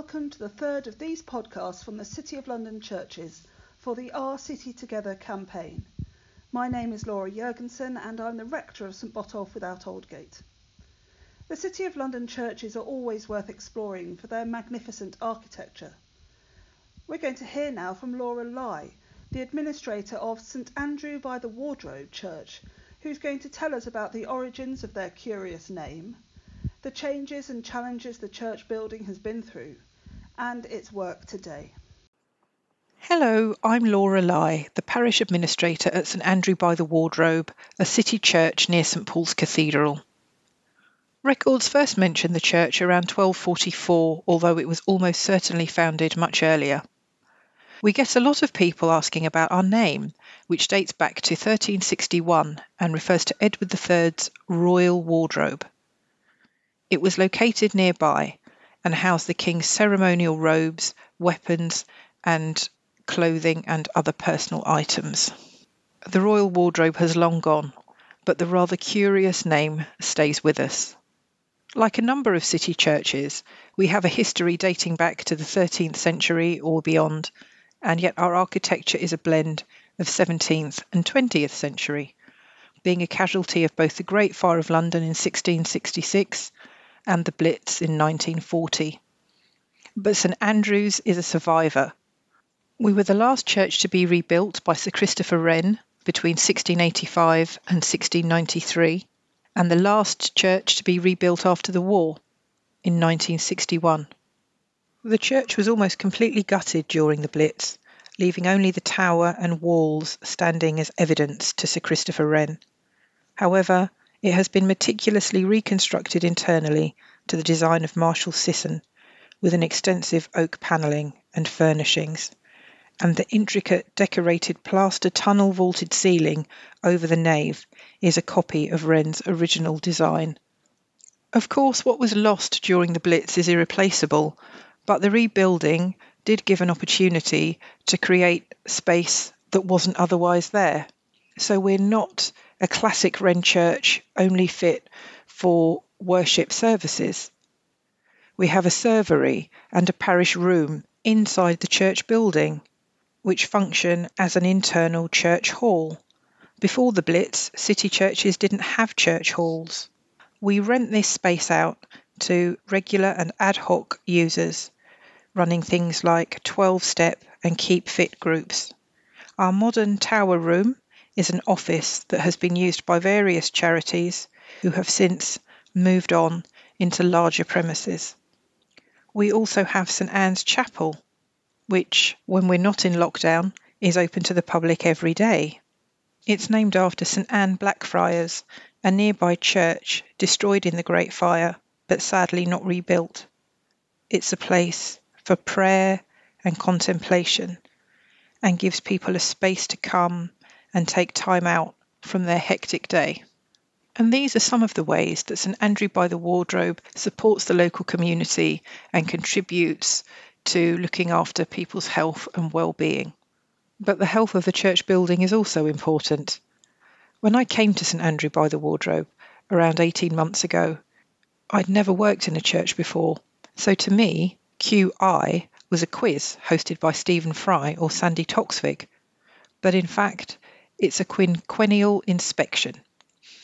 welcome to the third of these podcasts from the City of London churches for the Our City Together campaign. My name is Laura Jurgensen and I'm the rector of St Botolph without Aldgate. The City of London churches are always worth exploring for their magnificent architecture. We're going to hear now from Laura Lai, the administrator of St Andrew by the Wardrobe Church, who's going to tell us about the origins of their curious name, the changes and challenges the church building has been through, and its work today. Hello, I'm Laura Lai, the parish administrator at St Andrew by the Wardrobe, a city church near St Paul's Cathedral. Records first mention the church around 1244, although it was almost certainly founded much earlier. We get a lot of people asking about our name, which dates back to 1361 and refers to Edward III's royal wardrobe. It was located nearby and housed the king's ceremonial robes, weapons, and clothing and other personal items. The royal wardrobe has long gone, but the rather curious name stays with us. Like a number of city churches, we have a history dating back to the 13th century or beyond, and yet our architecture is a blend of 17th and 20th century, being a casualty of both the Great Fire of London in 1666 and the Blitz in 1940. But St Andrews is a survivor. We were the last church to be rebuilt by Sir Christopher Wren between 1685 and 1693, and the last church to be rebuilt after the war in 1961. The church was almost completely gutted during the Blitz, leaving only the tower and walls standing as evidence to Sir Christopher Wren. However, it has been meticulously reconstructed internally to the design of Marshall Sisson, with an extensive oak panelling and furnishings, and the intricate decorated plaster tunnel vaulted ceiling over the nave is a copy of Wren's original design. Of course, what was lost during the Blitz is irreplaceable, but the rebuilding did give an opportunity to create space that wasn't otherwise there. So we're not a classic Wren church only fit for worship services. We have a servery and a parish room inside the church building, which function as an internal church hall. Before the Blitz, city churches didn't have church halls. We rent this space out to regular and ad hoc users, running things like 12 step and keep fit groups. Our modern tower room is an office that has been used by various charities who have since moved on into larger premises. We also have St Anne's Chapel, which, when we're not in lockdown, is open to the public every day. It's named after St Anne Blackfriars, a nearby church destroyed in the Great Fire but sadly not rebuilt. It's a place for prayer and contemplation and gives people a space to come and take time out from their hectic day. And these are some of the ways that St Andrew by the Wardrobe supports the local community and contributes to looking after people's health and well-being. But the health of the church building is also important. When I came to St Andrew by the Wardrobe around 18 months ago, I'd never worked in a church before. So to me, QI was a quiz hosted by Stephen Fry or Sandi Toksvig. But in fact, it's a quinquennial inspection.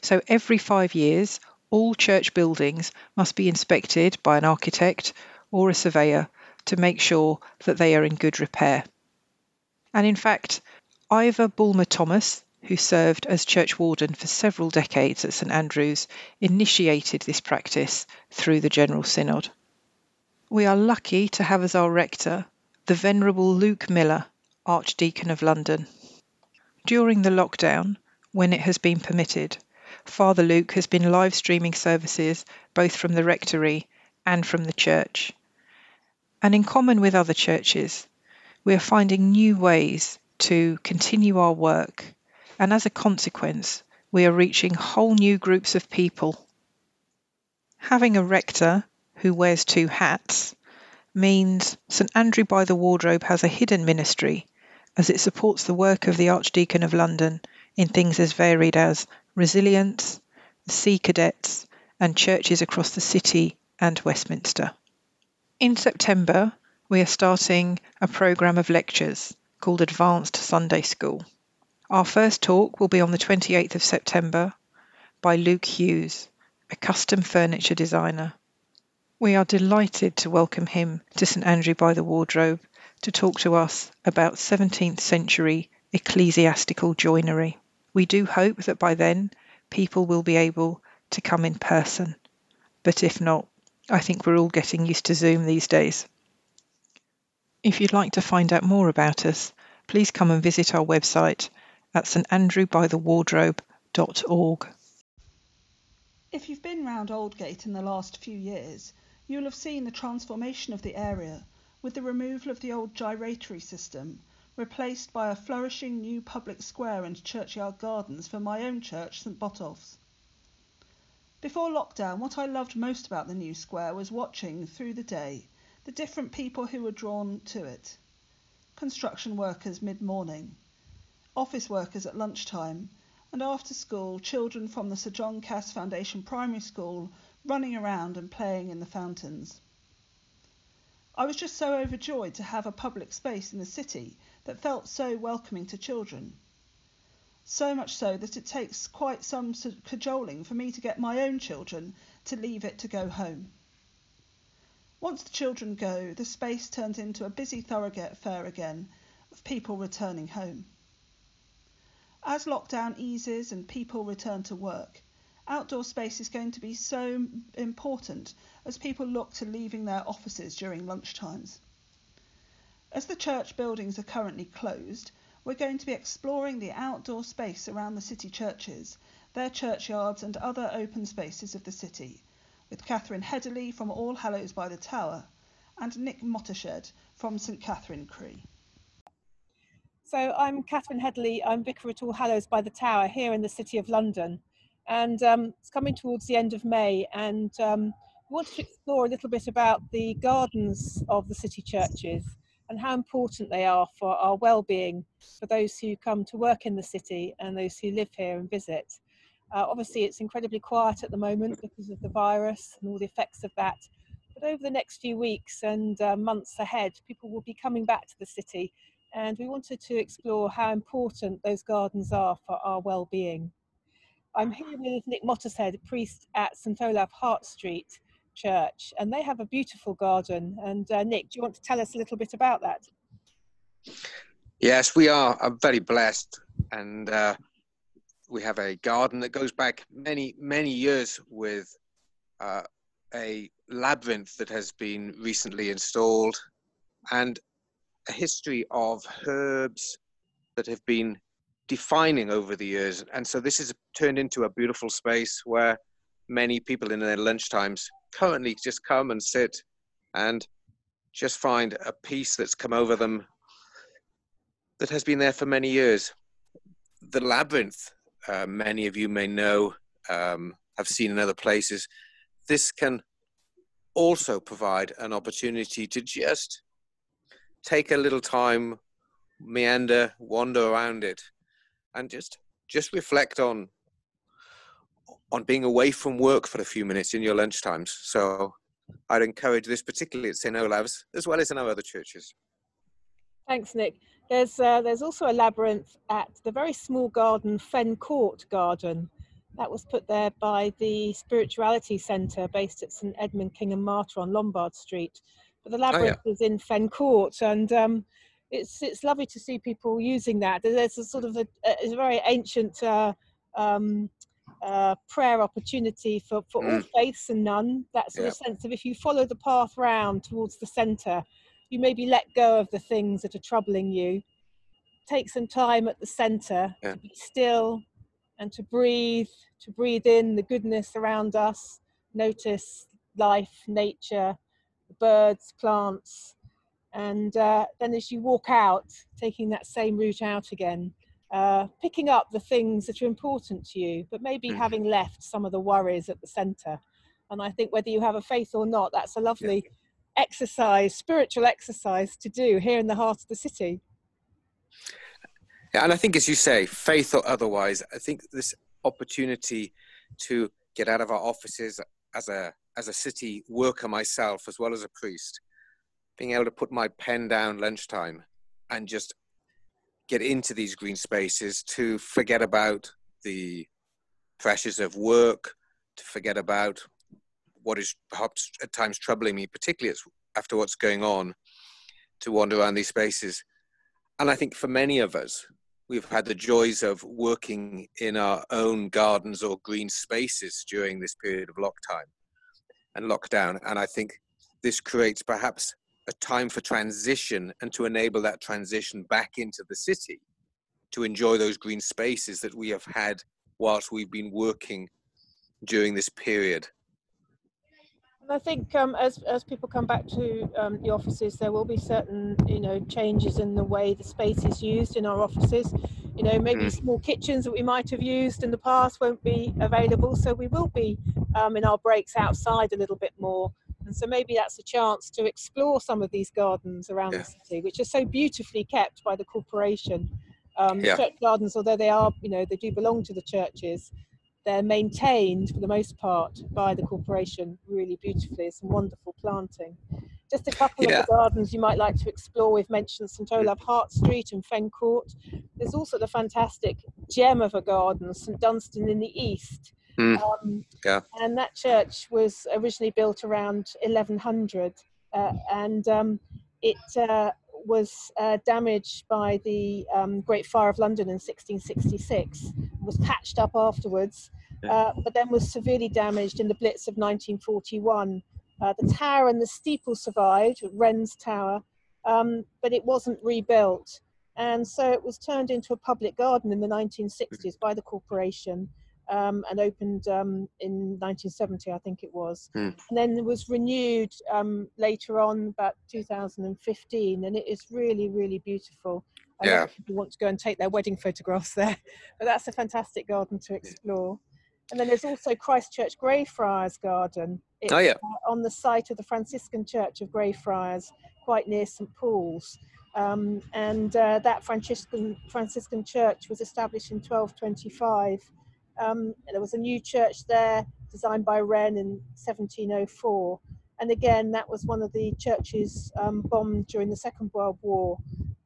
So every five years, all church buildings must be inspected by an architect or a surveyor to make sure that they are in good repair. And in fact, Ivor Bulmer Thomas, who served as church warden for several decades at St Andrews, initiated this practice through the General Synod. We are lucky to have as our rector the Venerable Luke Miller, Archdeacon of London. During the lockdown, when it has been permitted, Father Luke has been live streaming services both from the rectory and from the church. And in common with other churches, we are finding new ways to continue our work, and as a consequence, we are reaching whole new groups of people. Having a rector who wears two hats means St Andrew by the Wardrobe has a hidden ministry as it supports the work of the Archdeacon of London in things as varied as resilience, sea cadets, and churches across the city and Westminster. In September, we are starting a programme of lectures called Advanced Sunday School. Our first talk will be on the 28th of September by Luke Hughes, a custom furniture designer. We are delighted to welcome him to St Andrew by the Wardrobe to talk to us about 17th century ecclesiastical joinery. We do hope that by then people will be able to come in person, but if not, I think we're all getting used to Zoom these days. If you'd like to find out more about us, please come and visit our website at standrewbythewardrobe.org. If you've been round Aldgate in the last few years, you'll have seen the transformation of the area with the removal of the old gyratory system, replaced by a flourishing new public square and churchyard gardens for my own church, St Botolph's. Before lockdown, what I loved most about the new square was watching, through the day, the different people who were drawn to it. Construction workers mid-morning, office workers at lunchtime, and after school, children from the Sir John Cass Foundation Primary School running around and playing in the fountains. I was just so overjoyed to have a public space in the city that felt so welcoming to children. So much so that it takes quite some cajoling for me to get my own children to leave it to go home. Once the children go, the space turns into a busy thoroughfare again of people returning home. As lockdown eases and people return to work, outdoor space is going to be so important as people look to leaving their offices during lunchtimes. As the church buildings are currently closed, we're going to be exploring the outdoor space around the city churches, their churchyards and other open spaces of the city with Katherine Hedderly from All Hallows by the Tower and Nick Mottershead from St Katharine Cree. So I'm Katherine Hedderly, I'm Vicar at All Hallows by the Tower here in the City of London. And um, it's coming towards the end of May and um, we wanted to explore a little bit about the gardens of the city churches and how important they are for our well-being for those who come to work in the city and those who live here and visit. Uh, obviously, it's incredibly quiet at the moment because of the virus and all the effects of that. But over the next few weeks and uh, months ahead, people will be coming back to the city, and we wanted to explore how important those gardens are for our well-being. I'm here with Nick Mottershead, a priest at St Olaf Hart Street Church, and they have a beautiful garden. And uh, Nick, do you want to tell us a little bit about that? Yes, we are. I'm very blessed, and uh, we have a garden that goes back many, many years with uh, a labyrinth that has been recently installed and a history of herbs that have been defining over the years. And so this has turned into a beautiful space where many people in their lunchtimes currently just come and sit and just find a peace that's come over them that has been there for many years. The labyrinth uh, many of you may know, um, have seen in other places, this can also provide an opportunity to just take a little time, meander, wander around it, and just just reflect on on being away from work for a few minutes in your lunch times. So I'd encourage this, particularly at St Olave's, as well as in our other churches. Thanks, Nick. There's, uh, there's also a labyrinth at the very small garden, Fen Court Garden. That was put there by the Spirituality Centre based at St Edmund King and Martyr on Lombard Street. But the labyrinth oh, yeah. is in Fen Court and um, it's, it's lovely to see people using that. There's a sort of a, a very ancient uh, um, uh, prayer opportunity for, for mm. all faiths and none. That sort yeah. of sense of if you follow the path round towards the centre, you maybe let go of the things that are troubling you. Take some time at the center yeah. to be still and to breathe, to breathe in the goodness around us, notice life, nature, birds, plants. And uh, then as you walk out, taking that same route out again, uh, picking up the things that are important to you, but maybe mm. having left some of the worries at the center. And I think whether you have a faith or not, that's a lovely yeah exercise, spiritual exercise to do here in the heart of the city. Yeah, and I think, as you say, faith or otherwise, I think this opportunity to get out of our offices as a as a city worker myself, as well as a priest, being able to put my pen down lunchtime and just get into these green spaces to forget about the pressures of work, to forget about what is perhaps at times troubling me, particularly after what's going on, to wander around these spaces. And I think for many of us, we've had the joys of working in our own gardens or green spaces during this period of lockdown and lockdown. And I think this creates perhaps a time for transition and to enable that transition back into the city to enjoy those green spaces that we have had whilst we've been working during this period. And I think um, as as people come back to um, the offices, there will be certain you know changes in the way the space is used in our offices. You know, maybe mm. small kitchens that we might have used in the past won't be available, so we will be um, in our breaks outside a little bit more. And so maybe that's a chance to explore some of these gardens around yeah. the city, which are so beautifully kept by the corporation. Um, yeah. Church gardens, although they are, you know, they do belong to the churches, they're maintained for the most part by the corporation really beautifully. Some wonderful planting. Just a couple yeah. of the gardens you might like to explore. We've mentioned St Olave Hart Street and Fen Court. There's also the fantastic gem of a garden, St Dunstan in the east. Mm. Um, yeah. And that church was originally built around 1100, uh, and um, it uh, was uh, damaged by the um, Great Fire of London in 1666. Was patched up afterwards, uh, but then was severely damaged in the Blitz of 1941. Uh, the tower and the steeple survived, Wren's Tower, um, but it wasn't rebuilt. And so it was turned into a public garden in the 1960s by the corporation um, and opened um, in 1970, I think it was. Mm. And then it was renewed um, later on, about 2015, and it is really, really beautiful. I yeah. people want to go and take their wedding photographs there, but that's a fantastic garden to explore. And then there's also Christchurch Greyfriars Garden. It's oh, yeah. Uh, on the site of the Franciscan Church of Greyfriars, quite near St Paul's. Um, and uh, that Franciscan Franciscan church was established in 1225 um, there was a new church there designed by Wren in 1704. And again, that was one of the churches um, bombed during the Second World War.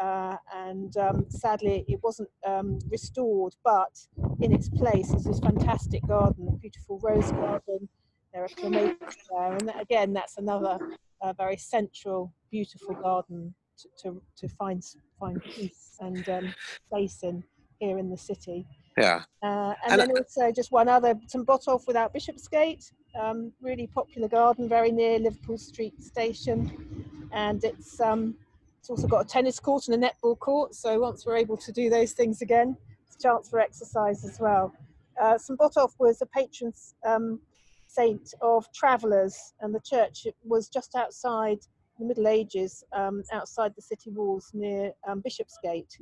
Uh, and um, sadly, it wasn't um, restored, but in its place is this fantastic garden, a beautiful rose garden. There are clematis there. And again, that's another uh, very central, beautiful garden to, to, to find, find peace and um, place in here in the city. Yeah. Uh, and, and, then also just one other, St Botolph without Bishopsgate, um, really popular garden, very near Liverpool Street Station, and it's um, it's also got a tennis court and a netball court. So once we're able to do those things again, it's a chance for exercise as well. Uh, St Botolph was a patron um, saint of travellers, and the church was just outside the Middle Ages, um, outside the city walls near um, Bishopsgate.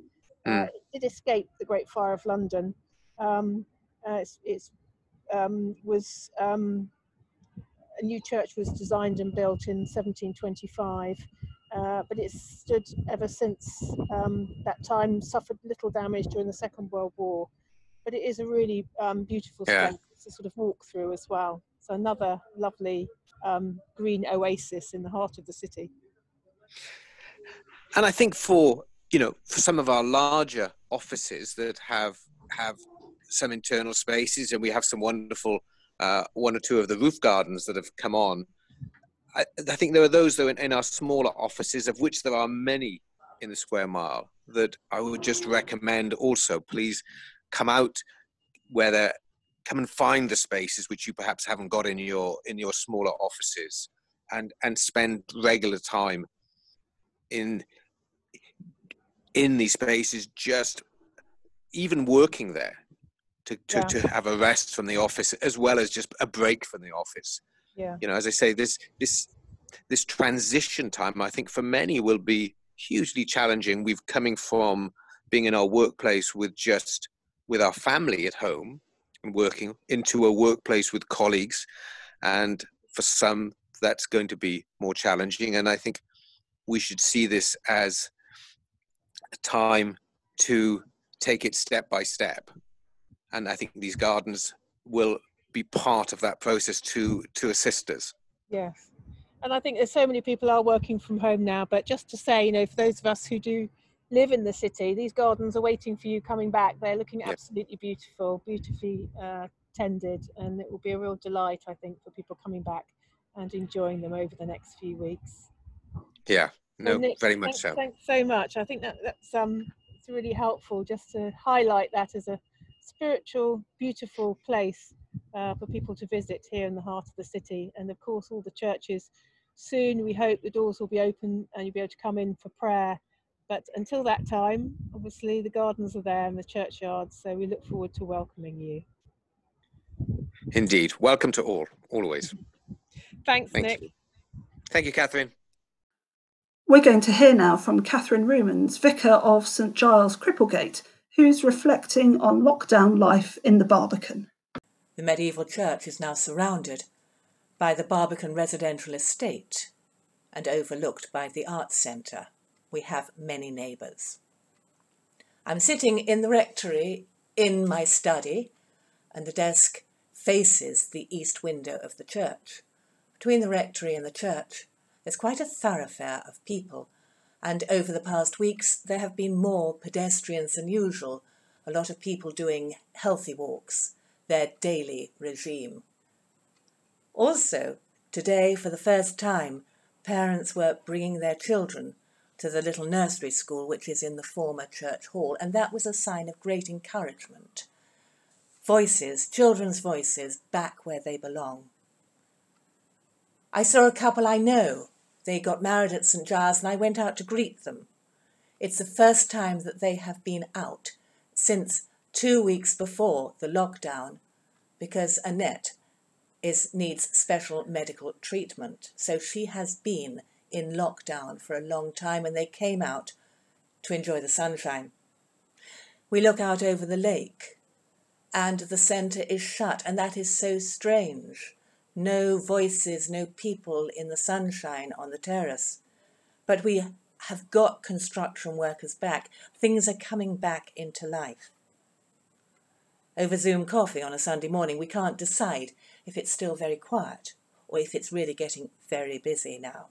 Mm. Uh, it did escape the Great Fire of London, um, uh, it's, it's um, was um, a new church was designed and built in 1725, uh, but it's stood ever since um, that time. Suffered little damage during the Second World War, but it is a really um, beautiful yeah. space. It's a sort of walk through as well. So another lovely um, green oasis in the heart of the city. And I think for you know for some of our larger offices that have have some internal spaces, and we have some wonderful uh, one or two of the roof gardens that have come on. I, I think there are those though in, in, our smaller offices, of which there are many in the square mile, that I would just recommend. Also, please come out where there, come and find the spaces which you perhaps haven't got in your in your smaller offices, and and spend regular time in in these spaces just even working there to, to, yeah. to have a rest from the office as well as just a break from the office. Yeah. You know, as I say, this this this transition time I think for many will be hugely challenging. We've coming from being in our workplace with just with our family at home and working into a workplace with colleagues and for some that's going to be more challenging and I think we should see this as a time to take it step by step and I think these gardens will be part of that process to to assist us. Yes, and I think there's so many people are working from home now. But just to say, you know, for those of us who do live in the city, these gardens are waiting for you coming back. They're looking absolutely beautiful, beautifully uh, tended, and it will be a real delight, I think, for people coming back and enjoying them over the next few weeks. Yeah, no, Nick, very much thanks, so. Thanks so much. I think that that's um, it's really helpful just to highlight that as a spiritual, beautiful place uh, for people to visit here in the heart of the city. And of course, all the churches soon we hope the doors will be open and you'll be able to come in for prayer. But until that time, obviously the gardens are there and the churchyards, so we look forward to welcoming you. Indeed. Welcome to all, always. Thanks, Thank Nick. You. Thank you, Katherine. We're going to hear now from Katharine Rumens, Vicar of St Giles Cripplegate, who's reflecting on lockdown life in the Barbican. The medieval church is now surrounded by the Barbican residential estate and overlooked by the Arts Centre. We have many neighbours. I'm sitting in the rectory in my study, and the desk faces the east window of the church. Between the rectory and the church, there's quite a thoroughfare of people, and over the past weeks there have been more pedestrians than usual, a lot of people doing healthy walks, their daily regime. Also, today, for the first time, parents were bringing their children to the little nursery school which is in the former church hall, and that was a sign of great encouragement. Voices, children's voices, back where they belong. I saw a couple I know. They got married at St Giles, and I went out to greet them. It's the first time that they have been out since two weeks before the lockdown because Annette is, needs special medical treatment. So she has been in lockdown for a long time and they came out to enjoy the sunshine. We look out over the lake and the centre is shut, and that is so strange. No voices, no people in the sunshine on the terrace. But we have got construction workers back. Things are coming back into life. Over Zoom coffee on a Sunday morning, we can't decide if it's still very quiet or if it's really getting very busy now.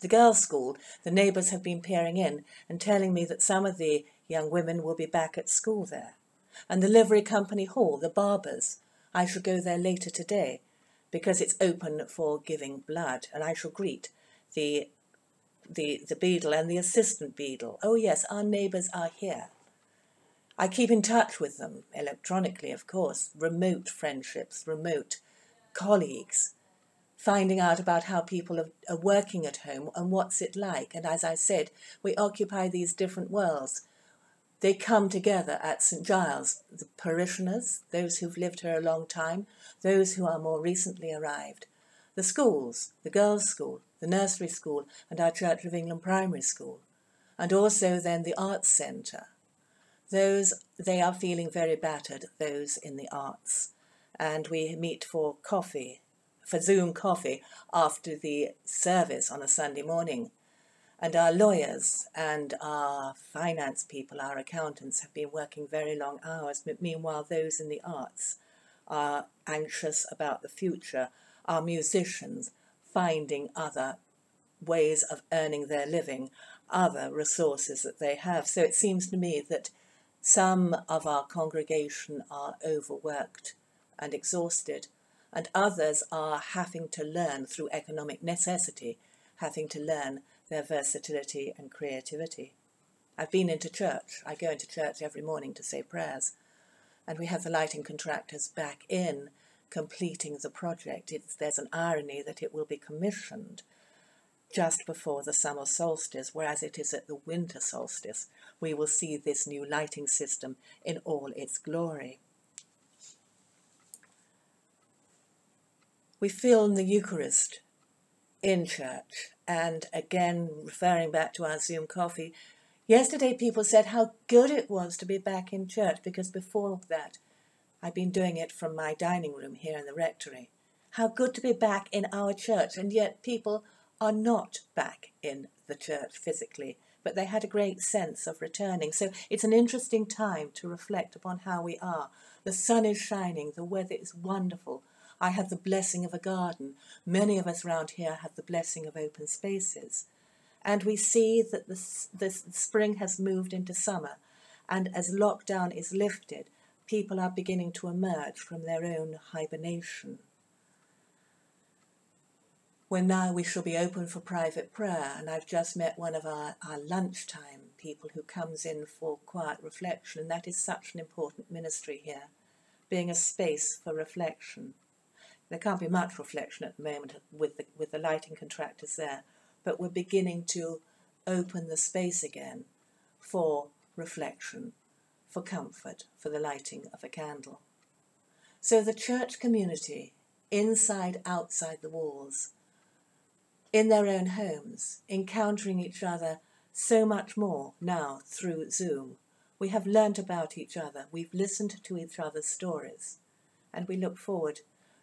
The girls' school, the neighbours have been peering in and telling me that some of the young women will be back at school there. And the livery company hall, the barbers, I shall go there later today because it's open for giving blood and I shall greet the the, the beadle and the assistant beadle. Oh yes, our neighbours are here. I keep in touch with them, electronically, of course, remote friendships, remote colleagues, finding out about how people are, are, working at home and what's it like. And as I said, we occupy these different worlds. They come together at St Giles, the parishioners, those who've lived here a long time, those who are more recently arrived, the schools, the girls' school, the nursery school, and our Church of England primary school, and also then the arts centre those they are feeling very battered, those in the arts. And we meet for coffee, for Zoom coffee after the service on a Sunday morning. And our lawyers and our finance people, our accountants, have been working very long hours. But meanwhile, those in the arts are anxious about the future. Our musicians finding other ways of earning their living, other resources that they have. So it seems to me that some of our congregation are overworked and exhausted, and others are having to learn through economic necessity, having to learn their versatility and creativity. I've been into church. I go into church every morning to say prayers, and we have the lighting contractors back in completing the project. It's, there's an irony that it will be commissioned just before the summer solstice, whereas it is at the winter solstice we will see this new lighting system in all its glory. We film the Eucharist in church, and again, referring back to our Zoom coffee, yesterday people said how good it was to be back in church because before that I'd been doing it from my dining room here in the rectory. How good to be back in our church, and yet people are not back in the church physically, but they had a great sense of returning. So it's an interesting time to reflect upon how we are. The sun is shining, the weather is wonderful. I had the blessing of a garden. Many of us round here have the blessing of open spaces. And we see that the, spring has moved into summer, and as lockdown is lifted, people are beginning to emerge from their own hibernation. When now we shall be open for private prayer, and I've just met one of our, our lunchtime people who comes in for quiet reflection, and that is such an important ministry here, being a space for reflection. There can't be much reflection at the moment with the, with the lighting contractors there, but we're beginning to open the space again for reflection, for comfort, for the lighting of a candle. So the church community, inside, outside the walls, in their own homes, encountering each other so much more now through Zoom. We have learnt about each other, we've listened to each other's stories, and we look forward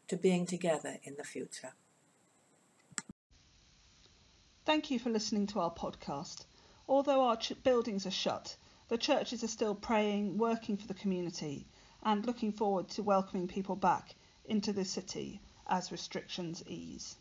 to being together in the future. Thank you for listening to our podcast. Although our ch- buildings are shut, the churches are still praying, working for the community, and looking forward to welcoming people back into the city as restrictions ease.